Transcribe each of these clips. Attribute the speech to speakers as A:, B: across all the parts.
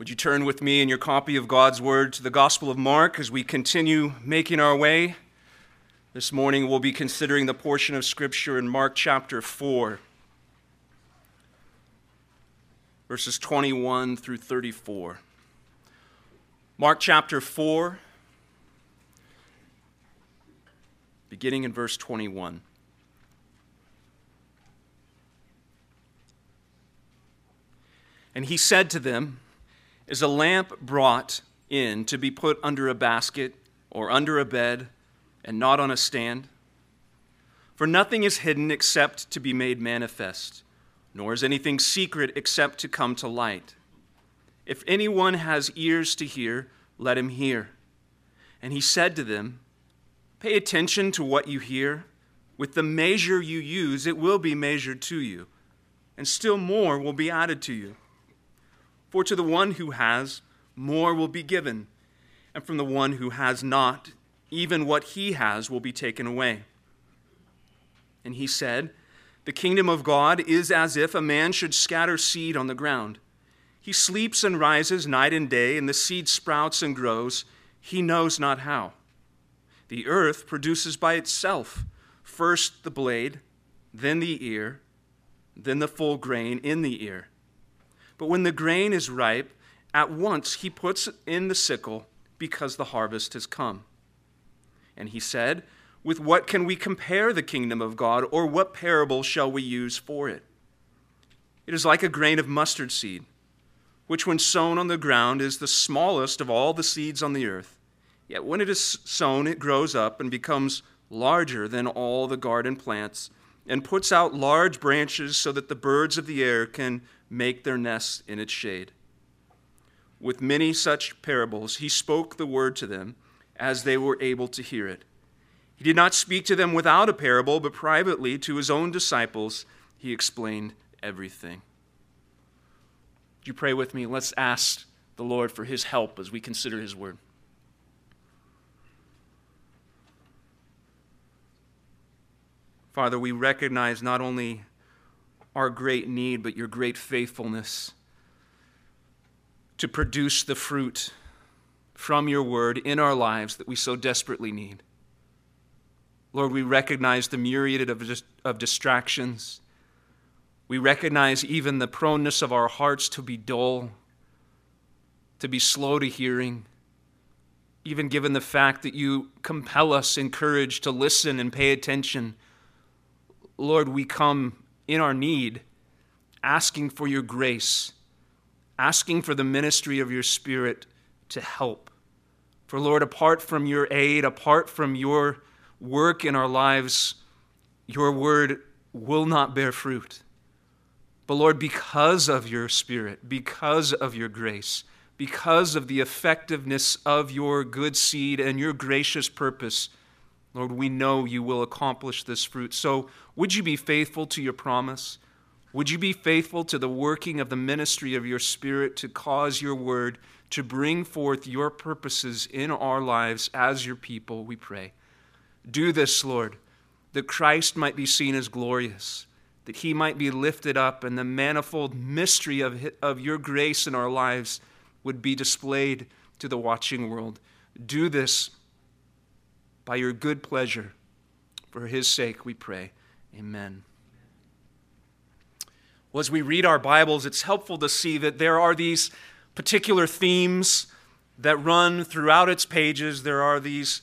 A: Would you turn with me in your copy of God's Word to the Gospel of Mark as we continue making our way? This morning we'll be considering the portion of Scripture in Mark chapter 4, verses 21 through 34. Mark chapter 4, beginning in verse 21. And he said to them, is a lamp brought in to be put under a basket or under a bed and not on a stand? For nothing is hidden except to be made manifest, nor is anything secret except to come to light. If anyone has ears to hear, let him hear. And he said to them, Pay attention to what you hear. With the measure you use, it will be measured to you, and still more will be added to you. For to the one who has, more will be given, and from the one who has not, even what he has will be taken away. And he said, The kingdom of God is as if a man should scatter seed on the ground. He sleeps and rises night and day, and the seed sprouts and grows, he knows not how. The earth produces by itself first the blade, then the ear, then the full grain in the ear. But when the grain is ripe, at once he puts in the sickle because the harvest has come. And he said, With what can we compare the kingdom of God, or what parable shall we use for it? It is like a grain of mustard seed, which when sown on the ground is the smallest of all the seeds on the earth. Yet when it is sown, it grows up and becomes larger than all the garden plants, and puts out large branches so that the birds of the air can make their nests in its shade. With many such parables, he spoke the word to them as they were able to hear it. He did not speak to them without a parable, but privately to his own disciples, he explained everything. Would you pray with me? Let's ask the Lord for his help as we consider his word. Father, we recognize not only our great need, but your great faithfulness to produce the fruit from your word in our lives that we so desperately need. Lord, we recognize the myriad of, of distractions. We recognize even the proneness of our hearts to be dull, to be slow to hearing, even given the fact that you compel us, encourage to listen and pay attention. Lord, we come in our need, asking for your grace, asking for the ministry of your Spirit to help. For Lord, apart from your aid, apart from your work in our lives, your word will not bear fruit. But Lord, because of your Spirit, because of your grace, because of the effectiveness of your good seed and your gracious purpose, Lord, we know you will accomplish this fruit. So would you be faithful to your promise? Would you be faithful to the working of the ministry of your Spirit to cause your word to bring forth your purposes in our lives as your people, we pray. Do this, Lord, that Christ might be seen as glorious, that he might be lifted up, and the manifold mystery of, of your grace in our lives would be displayed to the watching world. Do this by your good pleasure. For his sake, we pray. Amen. Well, as we read our Bibles, it's helpful to see that there are these particular themes that run throughout its pages. There are these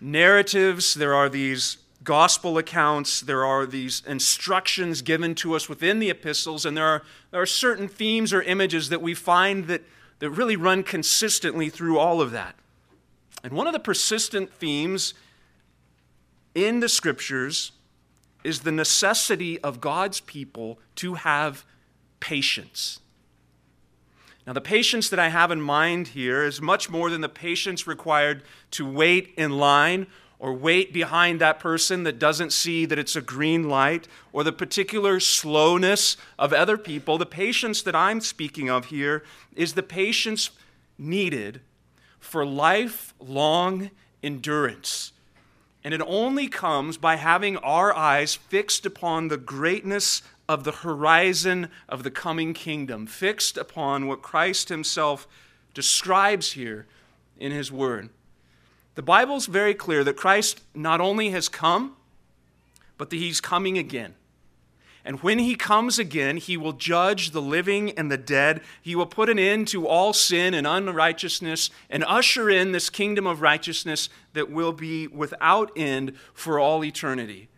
A: narratives, there are these gospel accounts, there are these instructions given to us within the epistles, and there are, there are certain themes or images that we find that, that really run consistently through all of that. And one of the persistent themes in the scriptures is the necessity of God's people to have patience. Now, the patience that I have in mind here is much more than the patience required to wait in line or wait behind that person that doesn't see that it's a green light or the particular slowness of other people. The patience that I'm speaking of here is the patience needed for lifelong endurance And it only comes by having our eyes fixed upon the greatness of the horizon of the coming kingdom, fixed upon what Christ himself describes here in his word. The Bible's very clear that Christ not only has come, but that he's coming again. And when he comes again, he will judge the living and the dead. He will put an end to all sin and unrighteousness and usher in this kingdom of righteousness that will be without end for all eternity.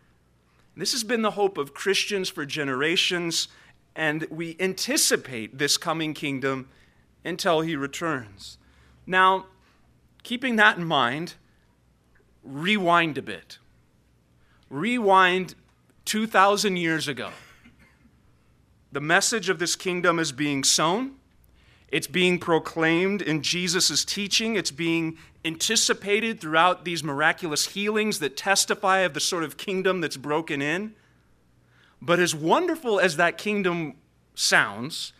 A: This has been the hope of Christians for generations, and we anticipate this coming kingdom until he returns. Now, keeping that in mind, rewind a bit. Rewind 2,000 years ago. The message of this kingdom is being sown. It's being proclaimed in Jesus' teaching. It's being anticipated throughout these miraculous healings that testify of the sort of kingdom that's broken in. But as wonderful as that kingdom sounds,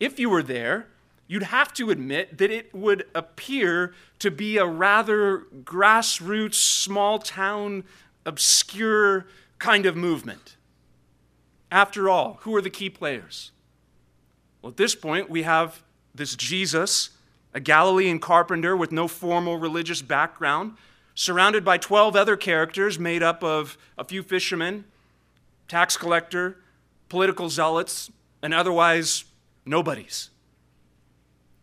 A: if you were there, you'd have to admit that it would appear to be a rather grassroots, small town, obscure kind of movement. After all, who are the key players? Well, at this point, we have this Jesus, a Galilean carpenter with no formal religious background, surrounded by 12 other characters made up of a few fishermen, tax collector, political zealots, and otherwise nobodies.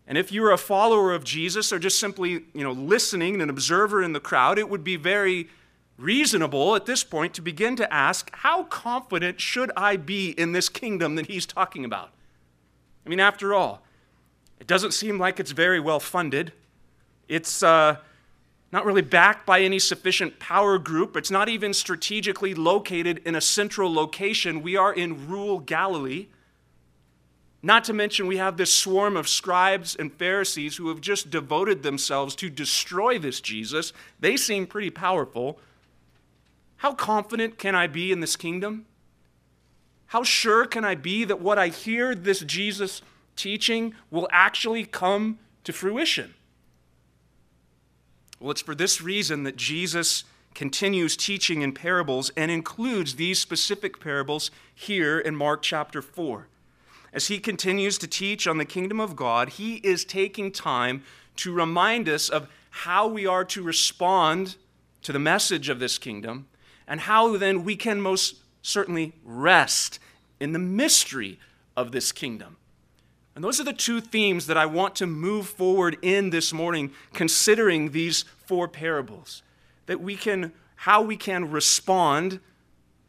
A: And if you were a follower of Jesus or just simply, you know, listening, an observer in the crowd, it would be very reasonable at this point to begin to ask, how confident should I be in this kingdom that he's talking about? I mean, after all, it doesn't seem like it's very well funded. It's uh, not really backed by any sufficient power group. It's not even strategically located in a central location. We are in rural Galilee. Not to mention, we have this swarm of scribes and Pharisees who have just devoted themselves to destroy this Jesus. They seem pretty powerful. How confident can I be in this kingdom? How sure can I be that what I hear this Jesus teaching will actually come to fruition? Well, it's for this reason that Jesus continues teaching in parables and includes these specific parables here in Mark chapter 4. As he continues to teach on the kingdom of God, he is taking time to remind us of how we are to respond to the message of this kingdom and how then we can most certainly rest in the mystery of this kingdom. And those are the two themes that I want to move forward in this morning, considering these four parables. That we can, how we can respond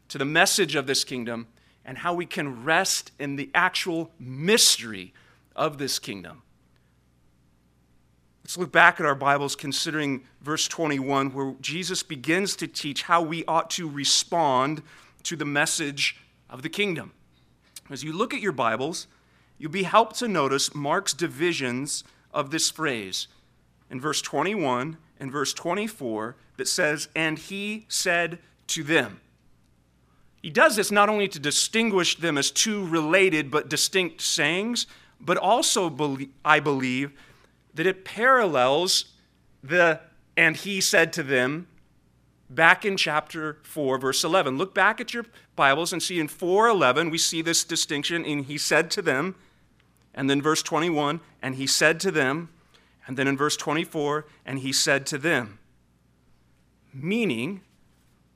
A: to the message of this kingdom and how we can rest in the actual mystery of this kingdom. Let's look back at our Bibles considering verse 21, where Jesus begins to teach how we ought to respond to the message of the kingdom. As you look at your Bibles, you'll be helped to notice Mark's divisions of this phrase in verse 21 and verse 24 that says, And he said to them. He does this not only to distinguish them as two related but distinct sayings, but also, I believe, that it parallels the and he said to them back in chapter 4 verse 11 look back at your bibles and see in 4:11 we see this distinction in he said to them and then verse 21 and he said to them and then in verse 24 and he said to them. Meaning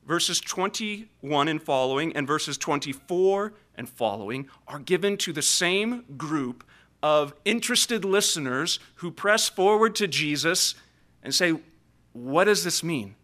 A: verses 21 and following and verses 24 and following are given to the same group of interested listeners who press forward to Jesus and say, What does this mean?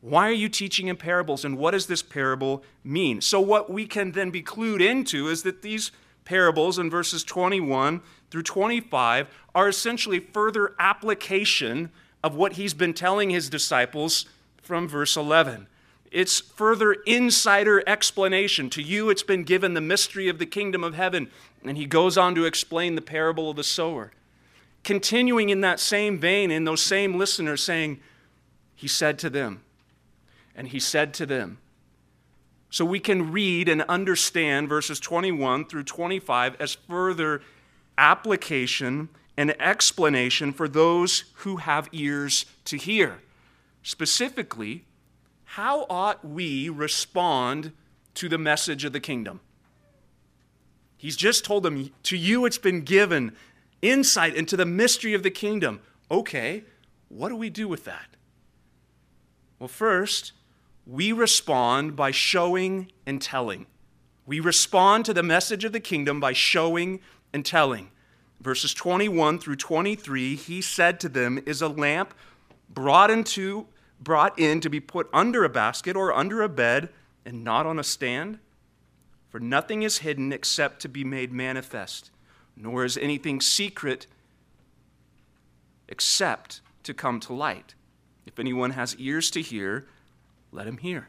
A: Why are you teaching in parables, and what does this parable mean? So, what we can then be clued into is that these parables in verses 21 through 25 are essentially further application of what he's been telling his disciples from verse 11. It's further insider explanation. To you, it's been given the mystery of the kingdom of heaven. And he goes on to explain the parable of the sower. Continuing in that same vein, in those same listeners, saying, He said to them, and He said to them. So we can read and understand verses 21 through 25 as further application and explanation for those who have ears to hear. Specifically, how ought we respond to the message of the kingdom? He's just told them, To you it's been given insight into the mystery of the kingdom. Okay, what do we do with that? Well, first, we respond by showing and telling. We respond to the message of the kingdom by showing and telling. Verses 21 through 23, he said to them, Is a lamp brought into brought in to be put under a basket or under a bed and not on a stand? For nothing is hidden except to be made manifest, nor is anything secret except to come to light. If anyone has ears to hear, let him hear.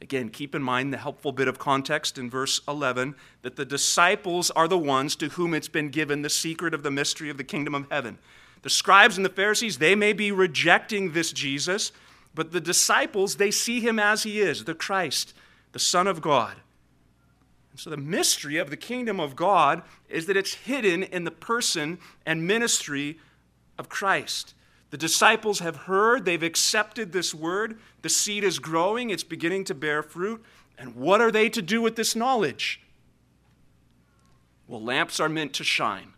A: Again, keep in mind the helpful bit of context in verse 11 that the disciples are the ones to whom it's been given the secret of the mystery of the kingdom of heaven. The scribes and the Pharisees, they may be rejecting this Jesus, but the disciples, they see him as he is, the Christ, the Son of God. And so the mystery of the kingdom of God is that it's hidden in the person and ministry of Christ. The disciples have heard, they've accepted this word. The seed is growing, it's beginning to bear fruit. And what are they to do with this knowledge? Well, lamps are meant to shine.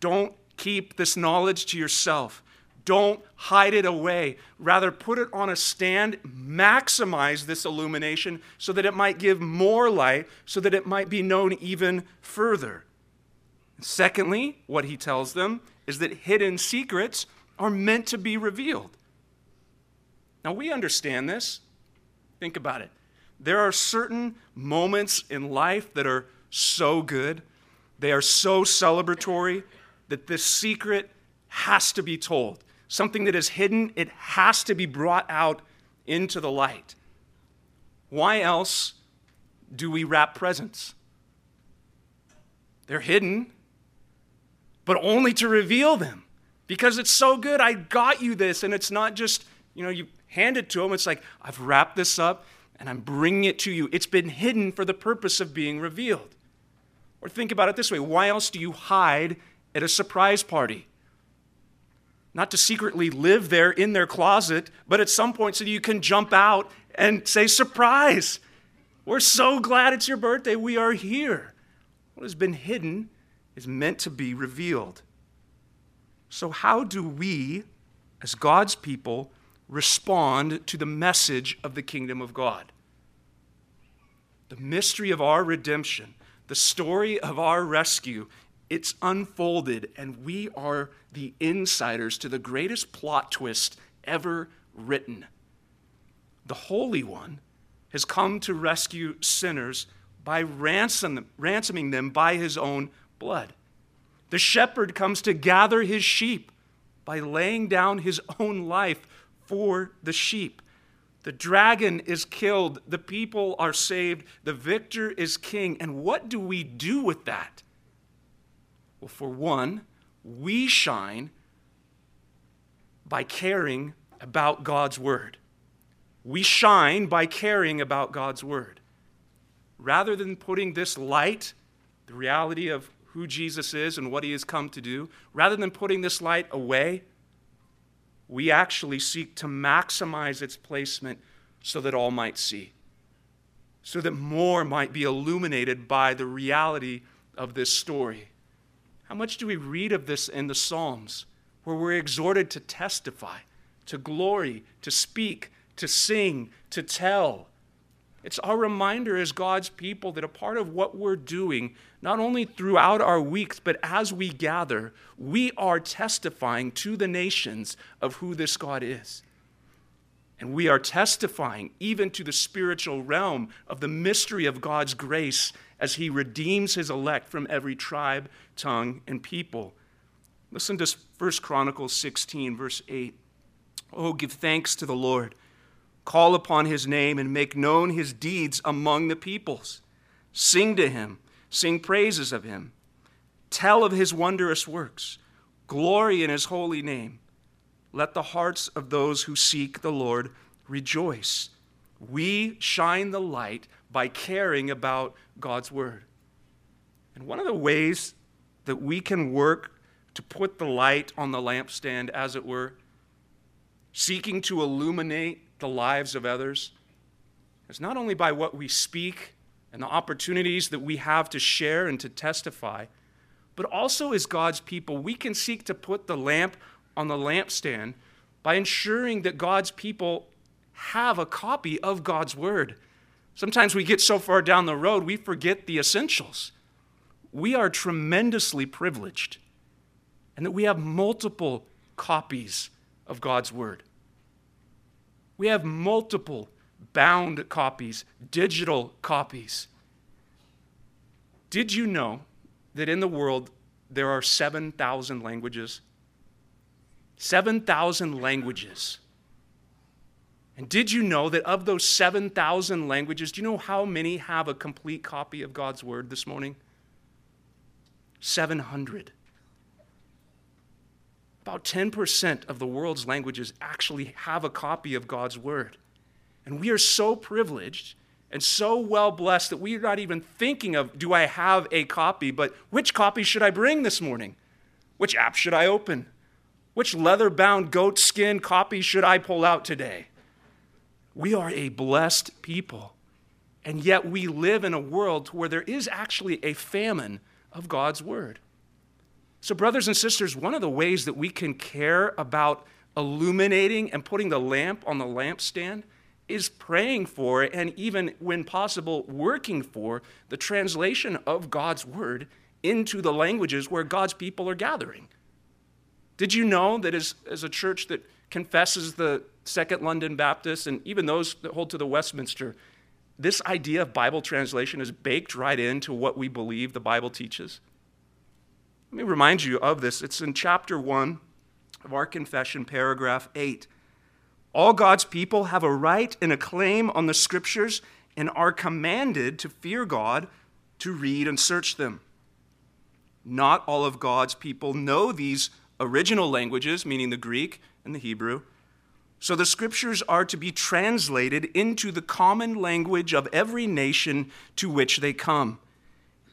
A: Don't keep this knowledge to yourself. Don't hide it away. Rather, put it on a stand, maximize this illumination so that it might give more light, so that it might be known even further. Secondly, what he tells them is that hidden secrets are meant to be revealed. Now, we understand this. Think about it. There are certain moments in life that are so good, they are so celebratory that this secret has to be told. Something that is hidden, it has to be brought out into the light. Why else do we wrap presents? They're hidden, but only to reveal them because it's so good. I got you this. And it's not just, you know, you hand it to them. It's like, I've wrapped this up and I'm bringing it to you. It's been hidden for the purpose of being revealed. Or think about it this way why else do you hide at a surprise party? Not to secretly live there in their closet, but at some point so you can jump out and say, Surprise! We're so glad it's your birthday. We are here. What has been hidden is meant to be revealed. So, how do we, as God's people, respond to the message of the kingdom of God? The mystery of our redemption, the story of our rescue, it's unfolded, and we are the insiders to the greatest plot twist ever written. The Holy One has come to rescue sinners by ransom, ransoming them by his own blood. The shepherd comes to gather his sheep by laying down his own life for the sheep. The dragon is killed. The people are saved. The victor is king. And what do we do with that? Well, for one, we shine by caring about God's word. We shine by caring about God's word. Rather than putting this light, the reality of who Jesus is and what he has come to do, rather than putting this light away, we actually seek to maximize its placement so that all might see, so that more might be illuminated by the reality of this story. How much do we read of this in the Psalms, where we're exhorted to testify, to glory, to speak, to sing, to tell? It's our reminder as God's people that a part of what we're doing, not only throughout our weeks, but as we gather, we are testifying to the nations of who this God is. And we are testifying even to the spiritual realm of the mystery of God's grace as he redeems his elect from every tribe, tongue, and people. Listen to 1 Chronicles 16, verse 8. Oh, give thanks to the Lord Call upon his name and make known his deeds among the peoples. Sing to him, sing praises of him. Tell of his wondrous works. Glory in his holy name. Let the hearts of those who seek the Lord rejoice. We shine the light by caring about God's word. And one of the ways that we can work to put the light on the lampstand, as it were, seeking to illuminate the lives of others is not only by what we speak and the opportunities that we have to share and to testify, but also as God's people, we can seek to put the lamp on the lampstand by ensuring that God's people have a copy of God's Word. Sometimes we get so far down the road, we forget the essentials. We are tremendously privileged, and that we have multiple copies of God's Word. We have multiple bound copies, digital copies. Did you know that in the world there are 7,000 languages? 7,000 languages. And did you know that of those 7,000 languages, do you know how many have a complete copy of God's Word this morning? 700. About 10% of the world's languages actually have a copy of God's Word. And we are so privileged and so well blessed that we are not even thinking of do I have a copy, but which copy should I bring this morning? Which app should I open? Which leather bound goat skin copy should I pull out today? We are a blessed people. And yet we live in a world where there is actually a famine of God's word. So, brothers and sisters, one of the ways that we can care about illuminating and putting the lamp on the lampstand is praying for, and even when possible, working for the translation of God's word into the languages where God's people are gathering. Did you know that as, as a church that confesses the Second London Baptist and even those that hold to the Westminster, this idea of Bible translation is baked right into what we believe the Bible teaches? Let me remind you of this. It's in chapter 1 of our confession, paragraph 8. All God's people have a right and a claim on the scriptures and are commanded to fear God, to read and search them. Not all of God's people know these original languages, meaning the Greek and the Hebrew. So the scriptures are to be translated into the common language of every nation to which they come.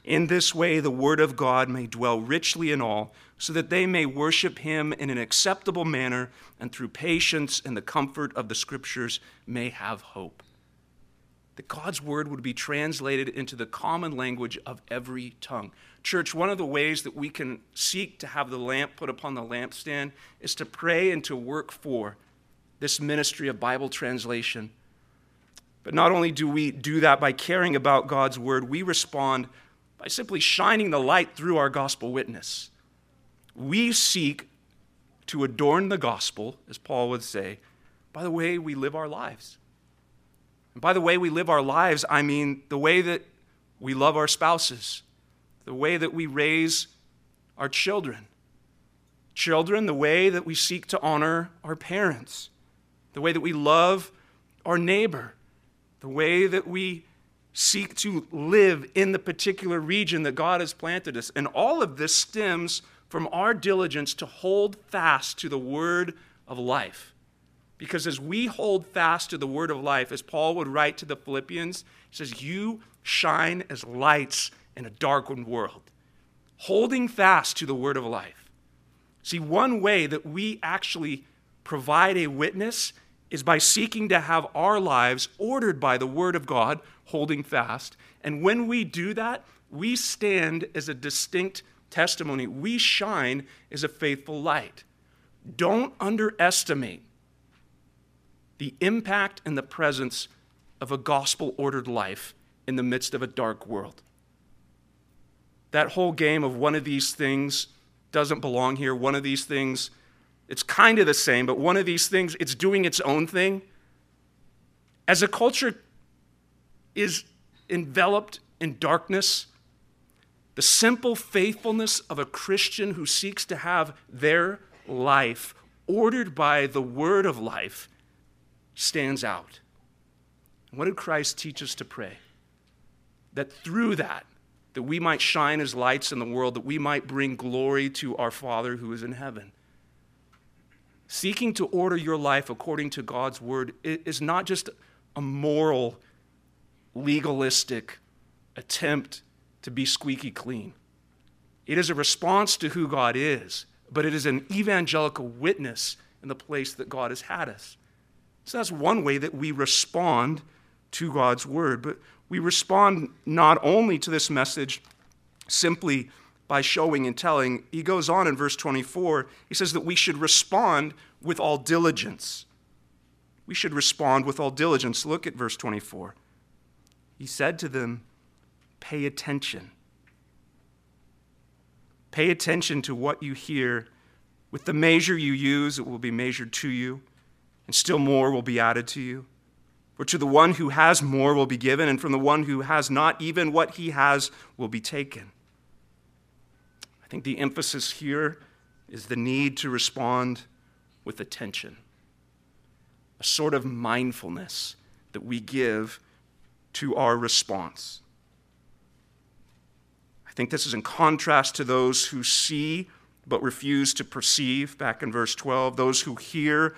A: In this way, the word of God may dwell richly in all, so that they may worship him in an acceptable manner, and through patience and the comfort of the scriptures may have hope. That God's word would be translated into the common language of every tongue. Church, one of the ways that we can seek to have the lamp put upon the lampstand is to pray and to work for this ministry of Bible translation. But not only do we do that by caring about God's word, we respond by simply shining the light through our gospel witness. We seek to adorn the gospel, as Paul would say, by the way we live our lives. And by the way we live our lives, I mean the way that we love our spouses, the way that we raise our children. Children, the way that we seek to honor our parents, the way that we love our neighbor, the way that we seek to live in the particular region that God has planted us. And all of this stems from our diligence to hold fast to the word of life. Because as we hold fast to the word of life, as Paul would write to the Philippians, he says, You shine as lights in a darkened world. Holding fast to the word of life. See, one way that we actually provide a witness is by seeking to have our lives ordered by the word of God, holding fast. And when we do that, we stand as a distinct testimony. We shine as a faithful light. Don't underestimate the impact and the presence of a gospel ordered life in the midst of a dark world. That whole game of one of these things doesn't belong here, one of these things, it's kind of the same, but one of these things, it's doing its own thing. As a culture is enveloped in darkness, the simple faithfulness of a Christian who seeks to have their life ordered by the word of life stands out. What did Christ teach us to pray? That through that, that we might shine as lights in the world, that we might bring glory to our Father who is in heaven. Seeking to order your life according to God's word is not just a moral legalistic attempt to be squeaky clean. It is a response to who God is, but it is an evangelical witness in the place that God has had us.
B: So that's one way that we respond to God's word. But we respond not only to this message simply by showing and telling. He goes on in verse 24, he says that we should respond with all diligence. We should respond with all diligence. Look at verse 24. He said to them, Pay attention. Pay attention to what you hear. With the measure you use, it will be measured to you, and still more will be added to you. For to the one who has more will be given, and from the one who has not, even what he has will be taken. I think the emphasis here is the need to respond with attention, a sort of mindfulness that we give to our response. I think this is in contrast to those who see but refuse to perceive, back in verse 12, those who hear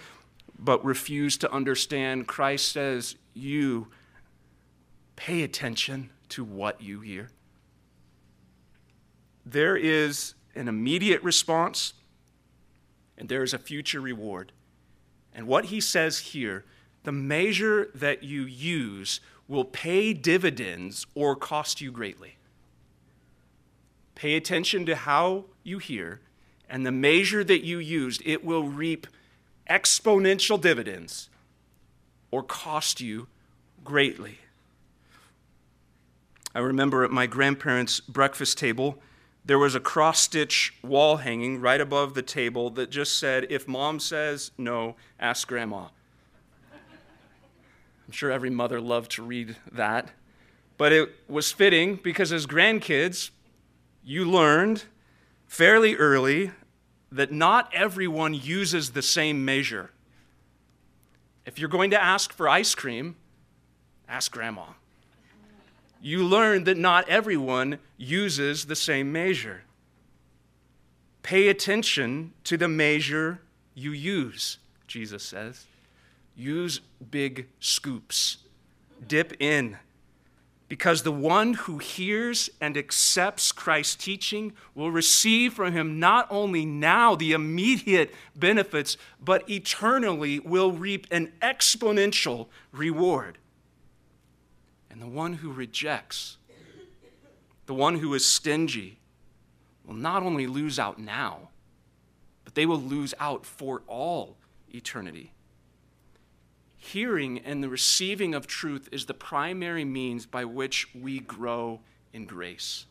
B: but refuse to understand. Christ says, You pay attention to what you hear. There is an immediate response and there is a future reward. And what he says here, the measure that you use will pay dividends or cost you greatly. Pay attention to how you hear, and the measure that you used, it will reap exponential dividends or cost you greatly. I remember at my grandparents' breakfast table, there was a cross stitch wall hanging right above the table that just said, If mom says no, ask grandma. I'm sure every mother loved to read that. But it was fitting because as grandkids, you learned fairly early that not everyone uses the same measure. If you're going to ask for ice cream, ask grandma. You learn that not everyone uses the same measure. Pay attention to the measure you use, Jesus says. Use big scoops. Dip in because the one who hears and accepts Christ's teaching will receive from him not only now the immediate benefits, but eternally will reap an exponential reward. And the one who rejects, the one who is stingy, will not only lose out now, but they will lose out for all eternity. Hearing and the receiving of truth is the primary means by which we grow in grace.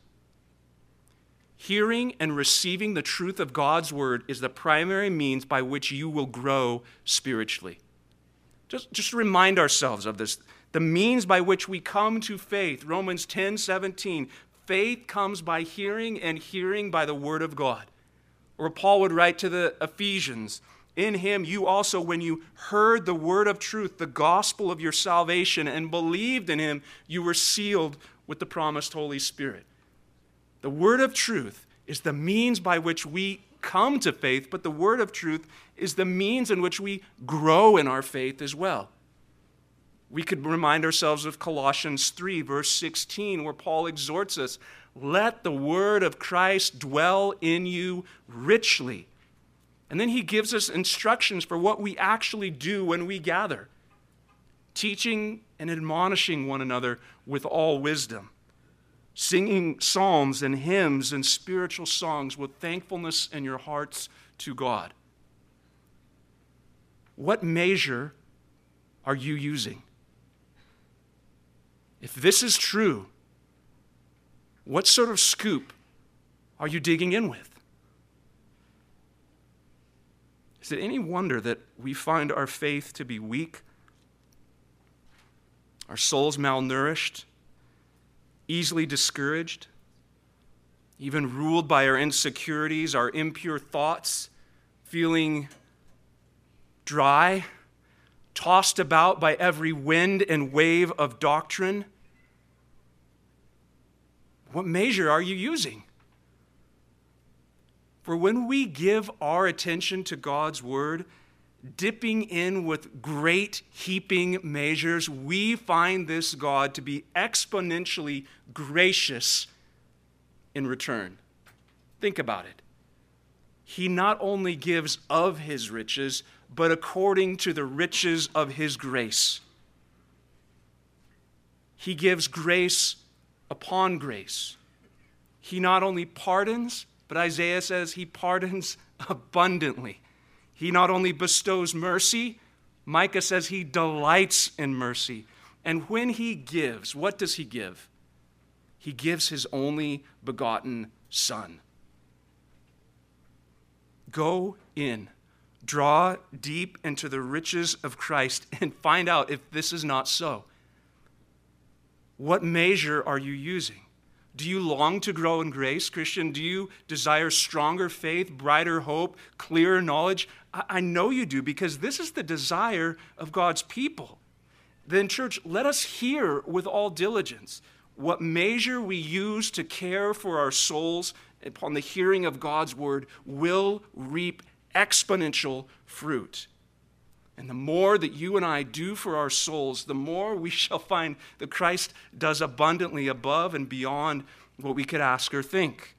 B: Hearing and receiving the truth of God's word is the primary means by which you will grow spiritually. Just, just remind ourselves of this. The means by which we come to faith, Romans 10 17, faith comes by hearing, and hearing by the word of God. Or Paul would write to the Ephesians, in him, you also, when you heard the word of truth, the gospel of your salvation, and believed in him, you were sealed with the promised Holy Spirit. The word of truth is the means by which we come to faith, but the word of truth is the means in which we grow in our faith as well. We could remind ourselves of Colossians 3, verse 16, where Paul exhorts us let the word of Christ dwell in you richly and then he gives us instructions for what we actually do when we gather, teaching and admonishing one another with all wisdom, singing psalms and hymns and spiritual songs with thankfulness in your hearts to God. What measure are you using? If this is true, what sort of scoop are you digging in with? Is it any wonder that we find our faith to be weak, our souls malnourished, easily discouraged, even ruled by our insecurities, our impure thoughts, feeling dry, tossed about by every wind and wave of doctrine? What measure are you using? For when we give our attention to God's word, dipping in with great heaping measures, we find this God to be exponentially gracious in return. Think about it. He not only gives of his riches, but according to the riches of his grace. He gives grace upon grace. He not only pardons, but Isaiah says he pardons abundantly. He not only bestows mercy, Micah says he delights in mercy. And when he gives, what does he give? He gives his only begotten Son. Go in, draw deep into the riches of Christ, and find out if this is not so. What measure are you using? Do you long to grow in grace, Christian? Do you desire stronger faith, brighter hope, clearer knowledge? I know you do because this is the desire of God's people. Then, church, let us hear with all diligence what measure we use to care for our souls upon the hearing of God's word will reap exponential fruit. And the more that you and I do for our souls, the more we shall find that Christ does abundantly above and beyond what we could ask or think.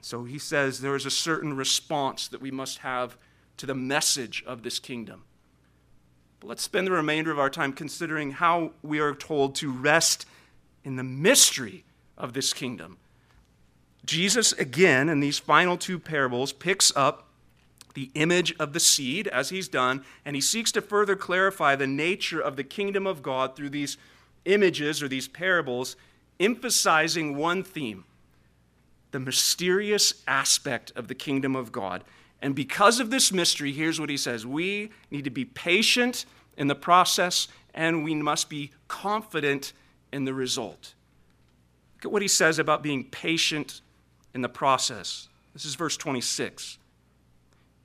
B: So he says there is a certain response that we must have to the message of this kingdom. But let's spend the remainder of our time considering how we are told to rest in the mystery of this kingdom. Jesus, again, in these final two parables, picks up the image of the seed, as he's done, and he seeks to further clarify the nature of the kingdom of God through these images or these parables, emphasizing one theme the mysterious aspect of the kingdom of God. And because of this mystery, here's what he says we need to be patient in the process, and we must be confident in the result. Look at what he says about being patient in the process. This is verse 26.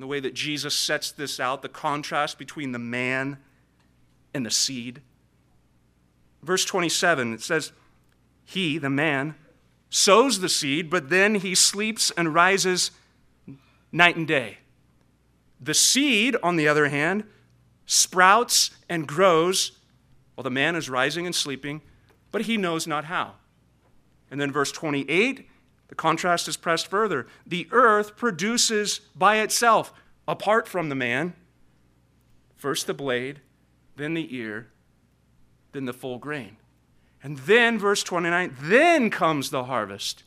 B: the way that Jesus sets this out, the contrast between the man and the seed. Verse 27, it says, He, the man, sows the seed, but then he sleeps and rises night and day. The seed, on the other hand, sprouts and grows while the man is rising and sleeping, but he knows not how. And then verse 28 the contrast is pressed further. The earth produces by itself, apart from the man, first the blade, then the ear, then the full grain. And then, verse 29, then comes the harvest.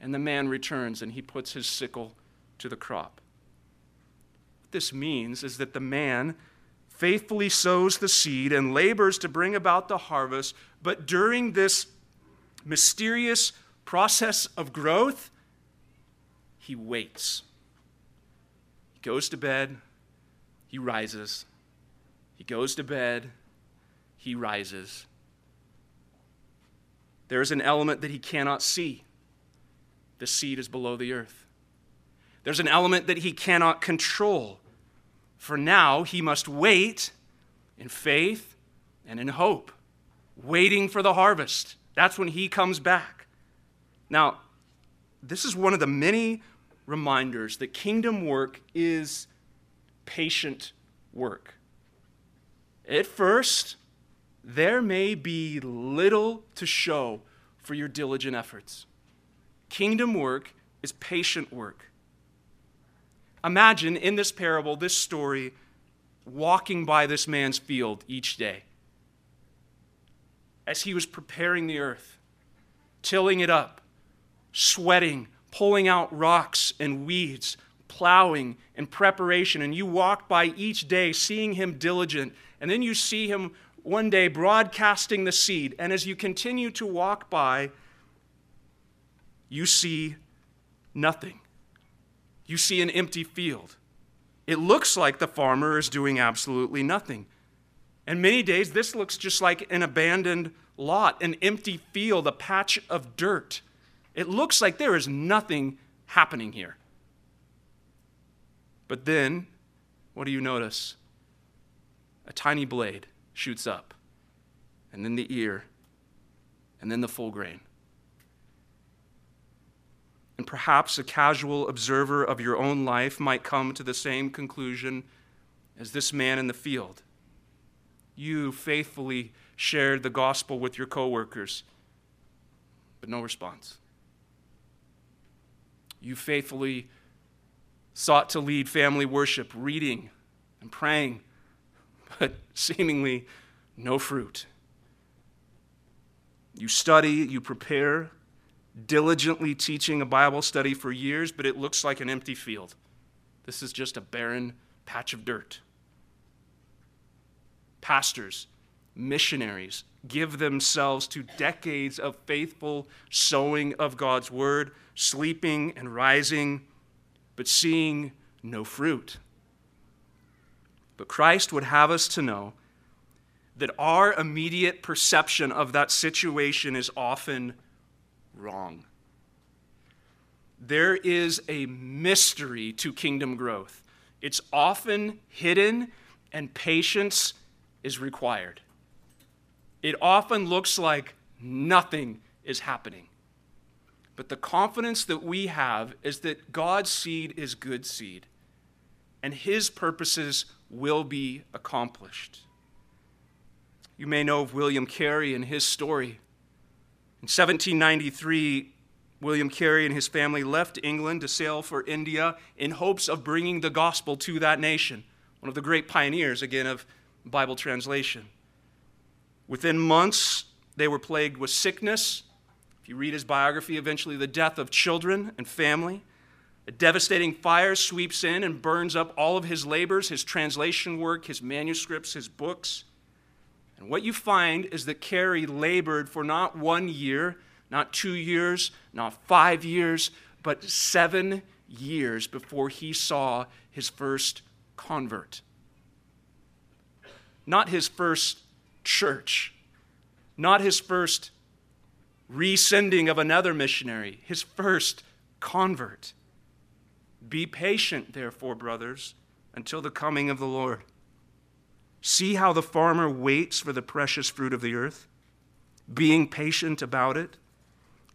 B: And the man returns and he puts his sickle to the crop. What this means is that the man faithfully sows the seed and labors to bring about the harvest, but during this mysterious process of growth, he waits. He goes to bed, he rises. He goes to bed, he rises. There is an element that he cannot see. The seed is below the earth. There's an element that he cannot control. For now, he must wait in faith and in hope, waiting for the harvest. That's when he comes back. Now, this is one of the many reminders that kingdom work is patient work. At first, there may be little to show for your diligent efforts. Kingdom work is patient work. Imagine in this parable, this story, walking by this man's field each day as he was preparing the earth, tilling it up, sweating, pulling out rocks and weeds, plowing in preparation, and you walk by each day seeing him diligent, and then you see him one day broadcasting the seed, and as you continue to walk by, you see nothing. You see an empty field. It looks like the farmer is doing absolutely nothing. And many days, this looks just like an abandoned lot, an empty field, a patch of dirt. It looks like there is nothing happening here. But then, what do you notice? A tiny blade shoots up, and then the ear, and then the full grain. And perhaps a casual observer of your own life might come to the same conclusion as this man in the field. You faithfully shared the gospel with your coworkers, but no response. You faithfully sought to lead family worship, reading and praying, but seemingly no fruit. You study, you prepare, diligently teaching a Bible study for years, but it looks like an empty field. This is just a barren patch of dirt. Pastors, missionaries give themselves to decades of faithful sowing of God's word, sleeping and rising, but seeing no fruit. But Christ would have us to know that our immediate perception of that situation is often wrong. There is a mystery to kingdom growth. It's often hidden, and patience is required. It often looks like nothing is happening. But the confidence that we have is that God's seed is good seed, and his purposes will be accomplished. You may know of William Carey and his story. In 1793, William Carey and his family left England to sail for India in hopes of bringing the gospel to that nation, one of the great pioneers, again, of Bible translation. Within months, they were plagued with sickness. If you read his biography, eventually the death of children and family. A devastating fire sweeps in and burns up all of his labors, his translation work, his manuscripts, his books. And what you find is that Carey labored for not one year, not two years, not five years, but seven years before he saw his first convert. Not his first church, not his first resending of another missionary, his first convert. Be patient, therefore, brothers, until the coming of the Lord. See how the farmer waits for the precious fruit of the earth, being patient about it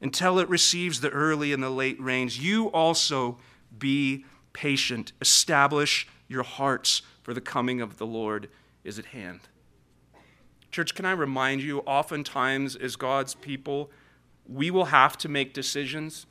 B: until it receives the early and the late rains. You also be patient. Establish your hearts, for the coming of the Lord is at hand. Church, can I remind you, oftentimes as God's people, we will have to make decisions,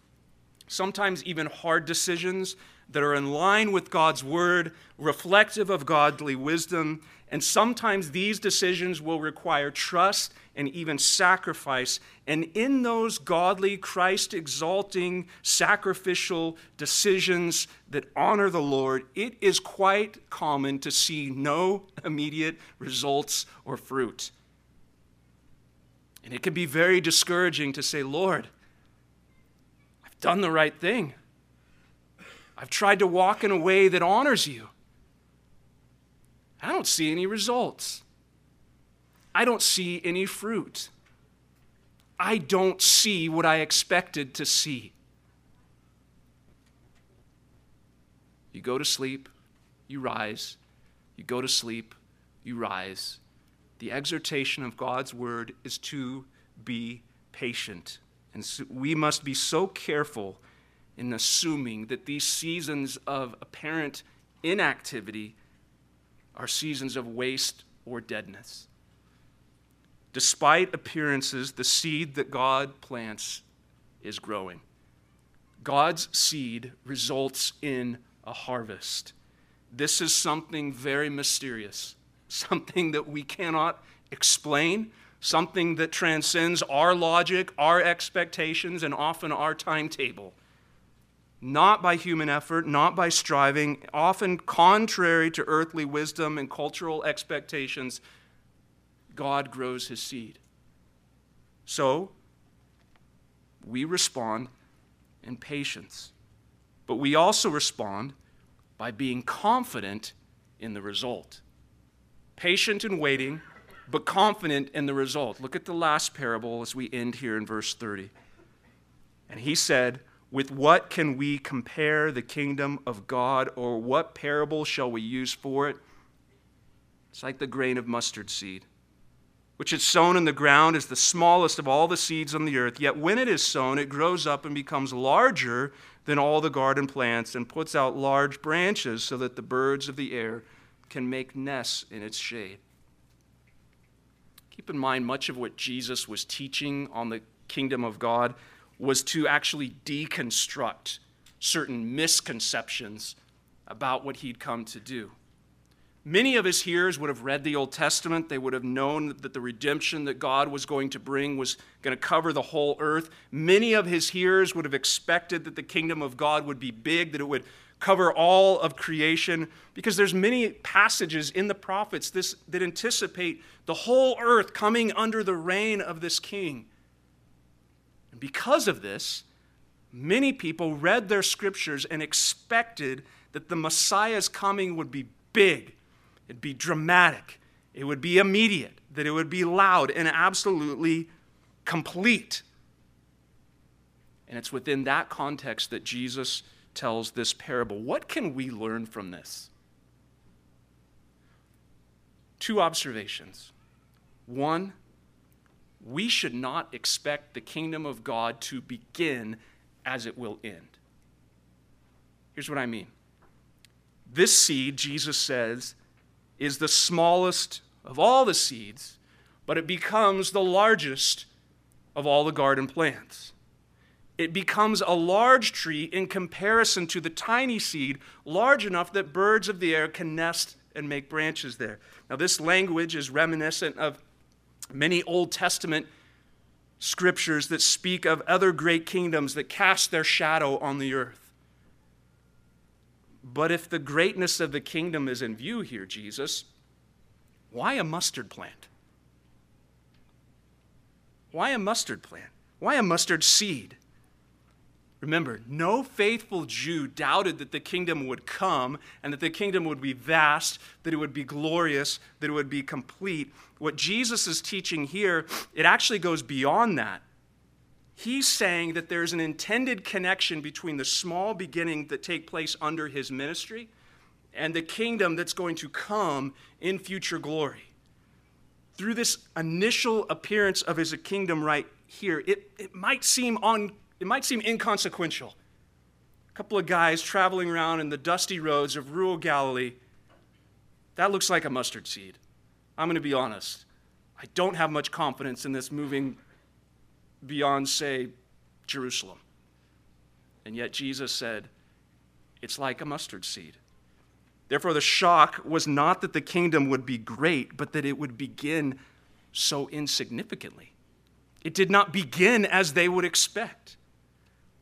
B: sometimes even hard decisions that are in line with God's word, reflective of godly wisdom, and sometimes these decisions will require trust and even sacrifice. And in those godly, Christ exalting, sacrificial decisions that honor the Lord, it is quite common to see no immediate results or fruit. And it can be very discouraging to say, Lord, I've done the right thing. I've tried to walk in a way that honors you. I don't see any results. I don't see any fruit. I don't see what I expected to see. You go to sleep, you rise. You go to sleep, you rise. The exhortation of God's word is to be patient. And so we must be so careful in assuming that these seasons of apparent inactivity are seasons of waste or deadness. Despite appearances, the seed that God plants is growing. God's seed results in a harvest. This is something very mysterious, something that we cannot explain, something that transcends our logic, our expectations, and often our timetable not by human effort, not by striving, often contrary to earthly wisdom and cultural expectations, God grows his seed. So, we respond in patience. But we also respond by being confident in the result. Patient in waiting, but confident in the result. Look at the last parable as we end here in verse 30. And he said, With what can we compare the kingdom of God, or what parable shall we use for it? It's like the grain of mustard seed, which is sown in the ground is the smallest of all the seeds on the earth. Yet when it is sown, it grows up and becomes larger than all the garden plants and puts out large branches so that the birds of the air can make nests in its shade. Keep in mind, much of what Jesus was teaching on the kingdom of God was to actually deconstruct certain misconceptions about what he'd come to do. Many of his hearers would have read the Old Testament. They would have known that the redemption that God was going to bring was going to cover the whole earth. Many of his hearers would have expected that the kingdom of God would be big, that it would cover all of creation because there's many passages in the prophets this, that anticipate the whole earth coming under the reign of this king. And because of this, many people read their scriptures and expected that the Messiah's coming would be big, it'd be dramatic, it would be immediate, that it would be loud and absolutely complete. And it's within that context that Jesus tells this parable. What can we learn from this? Two observations. One, we should not expect the kingdom of God to begin as it will end. Here's what I mean this seed, Jesus says, is the smallest of all the seeds, but it becomes the largest of all the garden plants. It becomes a large tree in comparison to the tiny seed, large enough that birds of the air can nest and make branches there. Now, this language is reminiscent of many Old Testament scriptures that speak of other great kingdoms that cast their shadow on the earth. But if the greatness of the kingdom is in view here, Jesus, why a mustard plant? Why a mustard plant? Why a mustard seed? Remember, no faithful Jew doubted that the kingdom would come and that the kingdom would be vast, that it would be glorious, that it would be complete. What Jesus is teaching here, it actually goes beyond that. He's saying that there's an intended connection between the small beginning that take place under his ministry and the kingdom that's going to come in future glory. Through this initial appearance of his kingdom right here, it, it might seem on it might seem inconsequential. A couple of guys traveling around in the dusty roads of rural Galilee. That looks like a mustard seed. I'm going to be honest. I don't have much confidence in this moving beyond, say, Jerusalem. And yet Jesus said, it's like a mustard seed. Therefore, the shock was not that the kingdom would be great, but that it would begin so insignificantly. It did not begin as they would expect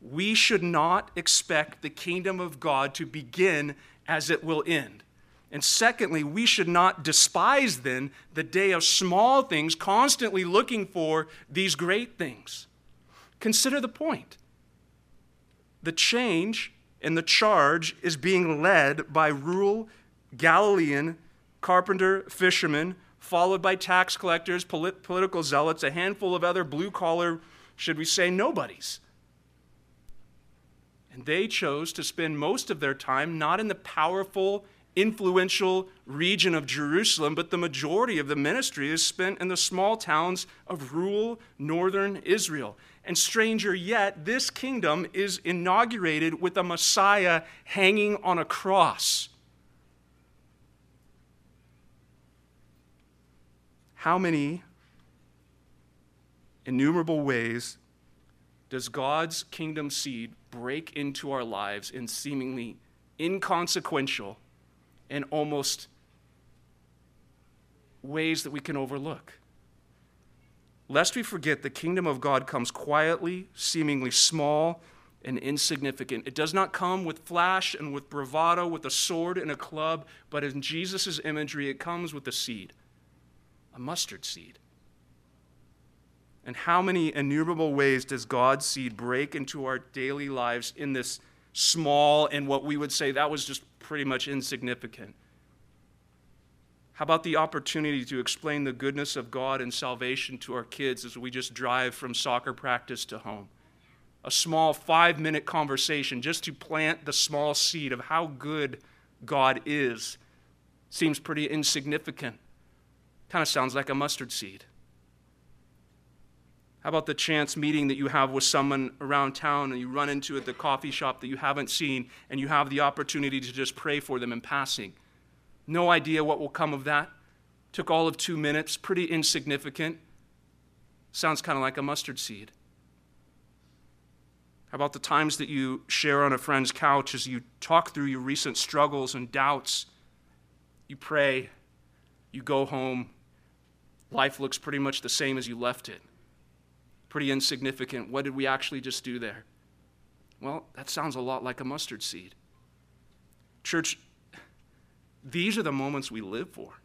B: we should not expect the kingdom of God to begin as it will end. And secondly, we should not despise then the day of small things, constantly looking for these great things. Consider the point. The change and the charge is being led by rural Galilean carpenter, fishermen, followed by tax collectors, polit- political zealots, a handful of other blue collar, should we say, nobodies. And they chose to spend most of their time not in the powerful, influential region of Jerusalem, but the majority of the ministry is spent in the small towns of rural northern Israel. And stranger yet, this kingdom is inaugurated with a Messiah hanging on a cross. How many innumerable ways does God's kingdom seed break into our lives in seemingly inconsequential and almost ways that we can overlook? Lest we forget, the kingdom of God comes quietly, seemingly small and insignificant. It does not come with flash and with bravado, with a sword and a club, but in Jesus' imagery, it comes with a seed, a mustard seed. And how many innumerable ways does God's seed break into our daily lives in this small and what we would say that was just pretty much insignificant? How about the opportunity to explain the goodness of God and salvation to our kids as we just drive from soccer practice to home? a small five minute conversation just to plant the small seed of how good God is seems pretty insignificant. Kind of sounds like a mustard seed. How about the chance meeting that you have with someone around town and you run into at the coffee shop that you haven't seen and you have the opportunity to just pray for them in passing? No idea what will come of that. Took all of two minutes, pretty insignificant. Sounds kind of like a mustard seed. How about the times that you share on a friend's couch as you talk through your recent struggles and doubts? You pray, you go home, life looks pretty much the same as you left it. Pretty insignificant. What did we actually just do there? Well, that sounds a lot like a mustard seed. Church, these are the moments we live for.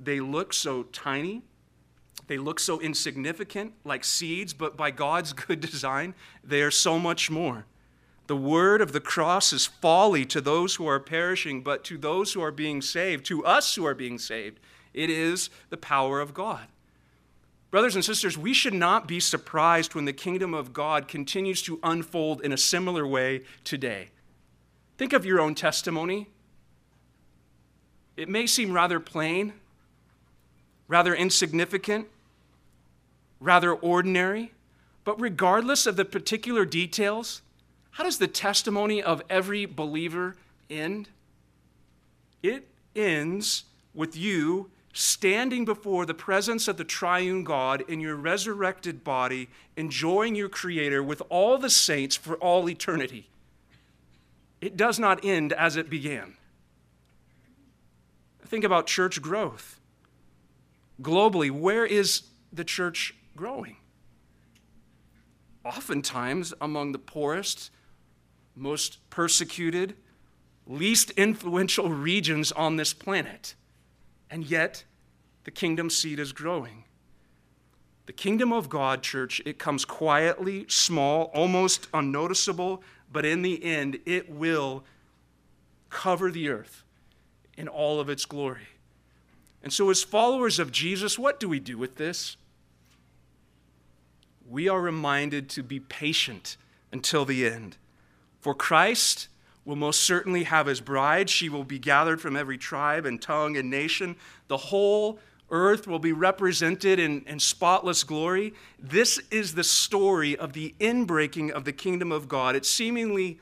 B: They look so tiny, they look so insignificant, like seeds, but by God's good design, they are so much more. The word of the cross is folly to those who are perishing, but to those who are being saved, to us who are being saved, it is the power of God. Brothers and sisters, we should not be surprised when the kingdom of God continues to unfold in a similar way today. Think of your own testimony. It may seem rather plain, rather insignificant, rather ordinary, but regardless of the particular details, how does the testimony of every believer end? It ends with you standing before the presence of the triune God in your resurrected body, enjoying your Creator with all the saints for all eternity. It does not end as it began. Think about church growth. Globally, where is the church growing. Oftentimes among the poorest, most persecuted, least influential regions on this planet. And yet, the kingdom seed is growing. The kingdom of God, church, it comes quietly, small, almost unnoticeable, but in the end, it will cover the earth in all of its glory. And so, as followers of Jesus, what do we do with this? we are reminded to be patient until the end. For Christ will most certainly have his bride. She will be gathered from every tribe and tongue and nation. The whole earth will be represented in, in spotless glory. This is the story of the inbreaking of the kingdom of God. It's seemingly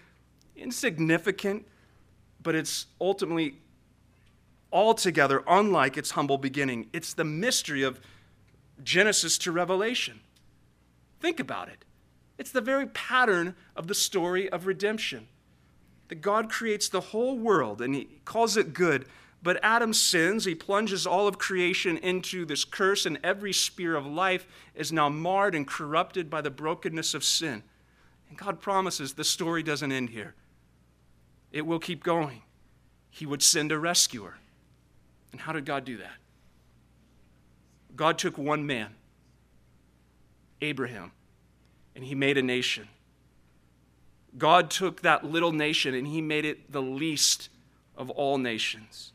B: insignificant, but it's ultimately altogether unlike its humble beginning. It's the mystery of Genesis to Revelation. Think about it. It's the very pattern of the story of redemption. That God creates the whole world and he calls it good, but Adam sins. He plunges all of creation into this curse, and every sphere of life is now marred and corrupted by the brokenness of sin. And God promises the story doesn't end here, it will keep going. He would send a rescuer. And how did God do that? God took one man Abraham, and he made a nation. God took that little nation and he made it the least of all nations.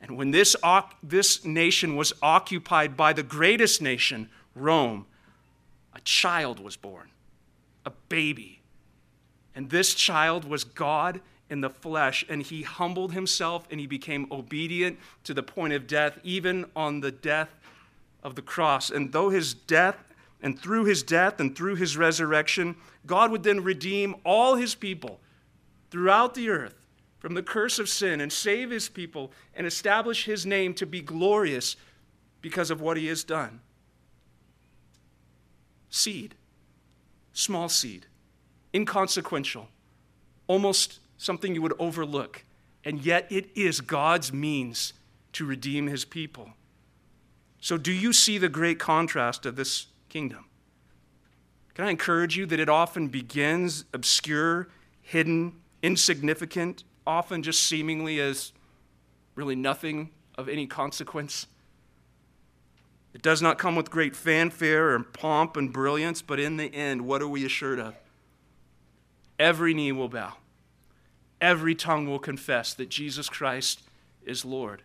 B: And when this, this nation was occupied by the greatest nation, Rome, a child was born, a baby. And this child was God in the flesh, and he humbled himself and he became obedient to the point of death, even on the death of the cross. And though his death and through his death and through his resurrection, God would then redeem all his people throughout the earth from the curse of sin and save his people and establish his name to be glorious because of what he has done. Seed, small seed, inconsequential, almost something you would overlook, and yet it is God's means to redeem his people. So, do you see the great contrast of this kingdom. Can I encourage you that it often begins obscure, hidden, insignificant, often just seemingly as really nothing of any consequence? It does not come with great fanfare and pomp and brilliance, but in the end, what are we assured of? Every knee will bow, every tongue will confess that Jesus Christ is Lord.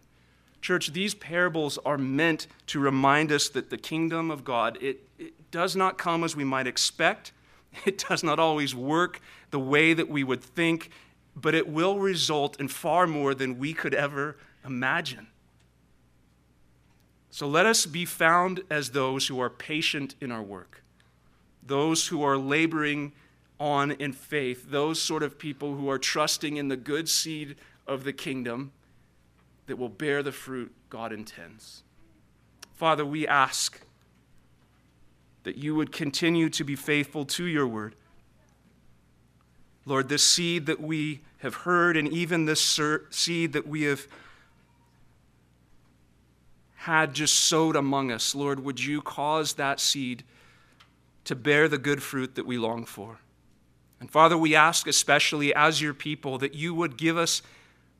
B: Church, these parables are meant to remind us that the kingdom of God, it, it does not come as we might expect. It does not always work the way that we would think, but it will result in far more than we could ever imagine. So let us be found as those who are patient in our work, those who are laboring on in faith, those sort of people who are trusting in the good seed of the kingdom that will bear the fruit God intends. Father, we ask that you would continue to be faithful to your word. Lord, this seed that we have heard, and even this seed that we have had just sowed among us, Lord, would you cause that seed to bear the good fruit that we long for? And Father, we ask, especially as your people, that you would give us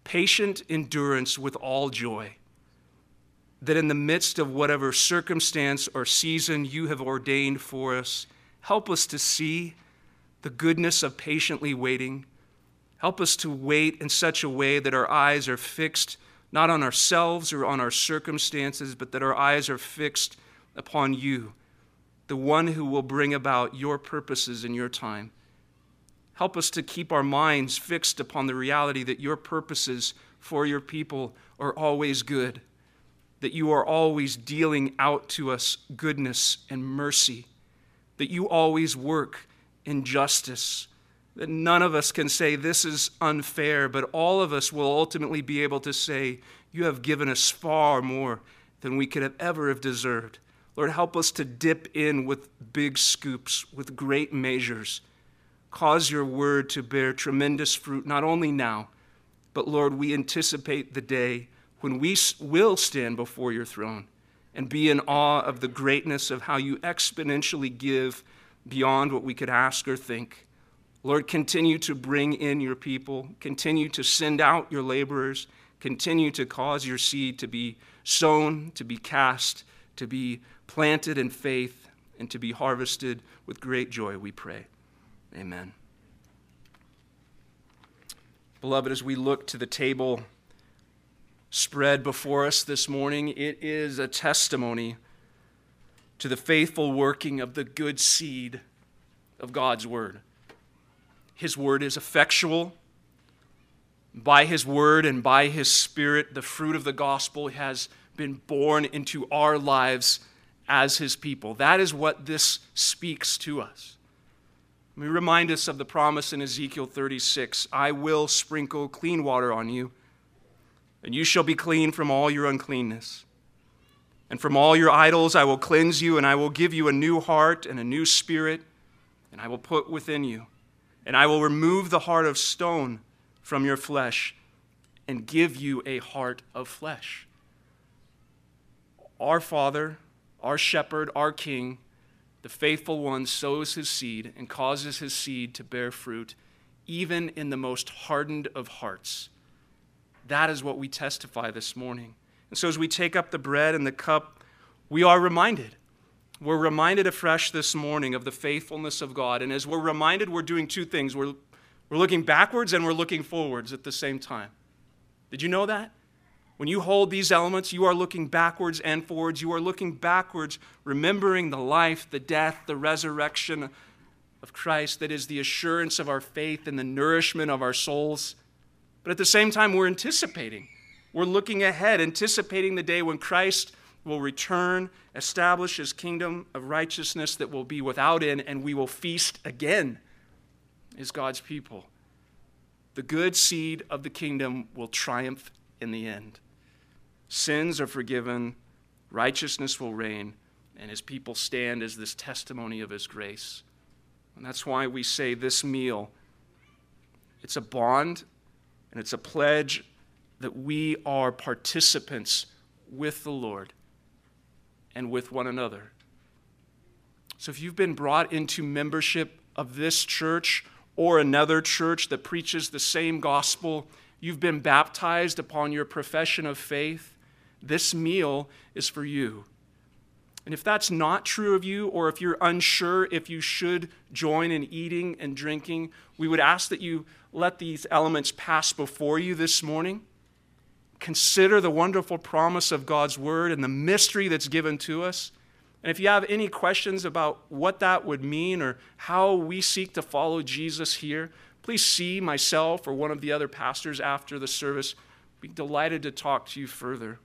B: patient endurance with all joy. That in the midst of whatever circumstance or season you have ordained for us, help us to see the goodness of patiently waiting. Help us to wait in such a way that our eyes are fixed not on ourselves or on our circumstances, but that our eyes are fixed upon you, the one who will bring about your purposes in your time. Help us to keep our minds fixed upon the reality that your purposes for your people are always good, that you are always dealing out to us goodness and mercy, that you always work in justice, that none of us can say this is unfair, but all of us will ultimately be able to say, You have given us far more than we could have ever have deserved. Lord, help us to dip in with big scoops, with great measures Cause your word to bear tremendous fruit, not only now, but Lord, we anticipate the day when we will stand before your throne and be in awe of the greatness of how you exponentially give beyond what we could ask or think. Lord, continue to bring in your people, continue to send out your laborers, continue to cause your seed to be sown, to be cast, to be planted in faith, and to be harvested with great joy, we pray. Amen. Beloved, as we look to the table spread before us this morning, it is a testimony to the faithful working of the good seed of God's Word. His Word is effectual. By His Word and by His Spirit, the fruit of the gospel has been borne into our lives as His people. That is what this speaks to us. Let me remind us of the promise in Ezekiel 36 I will sprinkle clean water on you, and you shall be clean from all your uncleanness. And from all your idols I will cleanse you, and I will give you a new heart and a new spirit, and I will put within you. And I will remove the heart of stone from your flesh and give you a heart of flesh. Our Father, our Shepherd, our King, the faithful one sows his seed and causes his seed to bear fruit, even in the most hardened of hearts. That is what we testify this morning. And so, as we take up the bread and the cup, we are reminded. We're reminded afresh this morning of the faithfulness of God. And as we're reminded, we're doing two things we're, we're looking backwards and we're looking forwards at the same time. Did you know that? When you hold these elements, you are looking backwards and forwards. You are looking backwards, remembering the life, the death, the resurrection of Christ that is the assurance of our faith and the nourishment of our souls. But at the same time, we're anticipating. We're looking ahead, anticipating the day when Christ will return, establish his kingdom of righteousness that will be without end, and we will feast again as God's people. The good seed of the kingdom will triumph in the end. Sins are forgiven, righteousness will reign, and his people stand as this testimony of his grace. And that's why we say this meal it's a bond and it's a pledge that we are participants with the Lord and with one another. So if you've been brought into membership of this church or another church that preaches the same gospel, you've been baptized upon your profession of faith, this meal is for you. And if that's not true of you, or if you're unsure if you should join in eating and drinking, we would ask that you let these elements pass before you this morning. Consider the wonderful promise of God's word and the mystery that's given to us. And if you have any questions about what that would mean or how we seek to follow Jesus here, please see myself or one of the other pastors after the service. Be delighted to talk to you further.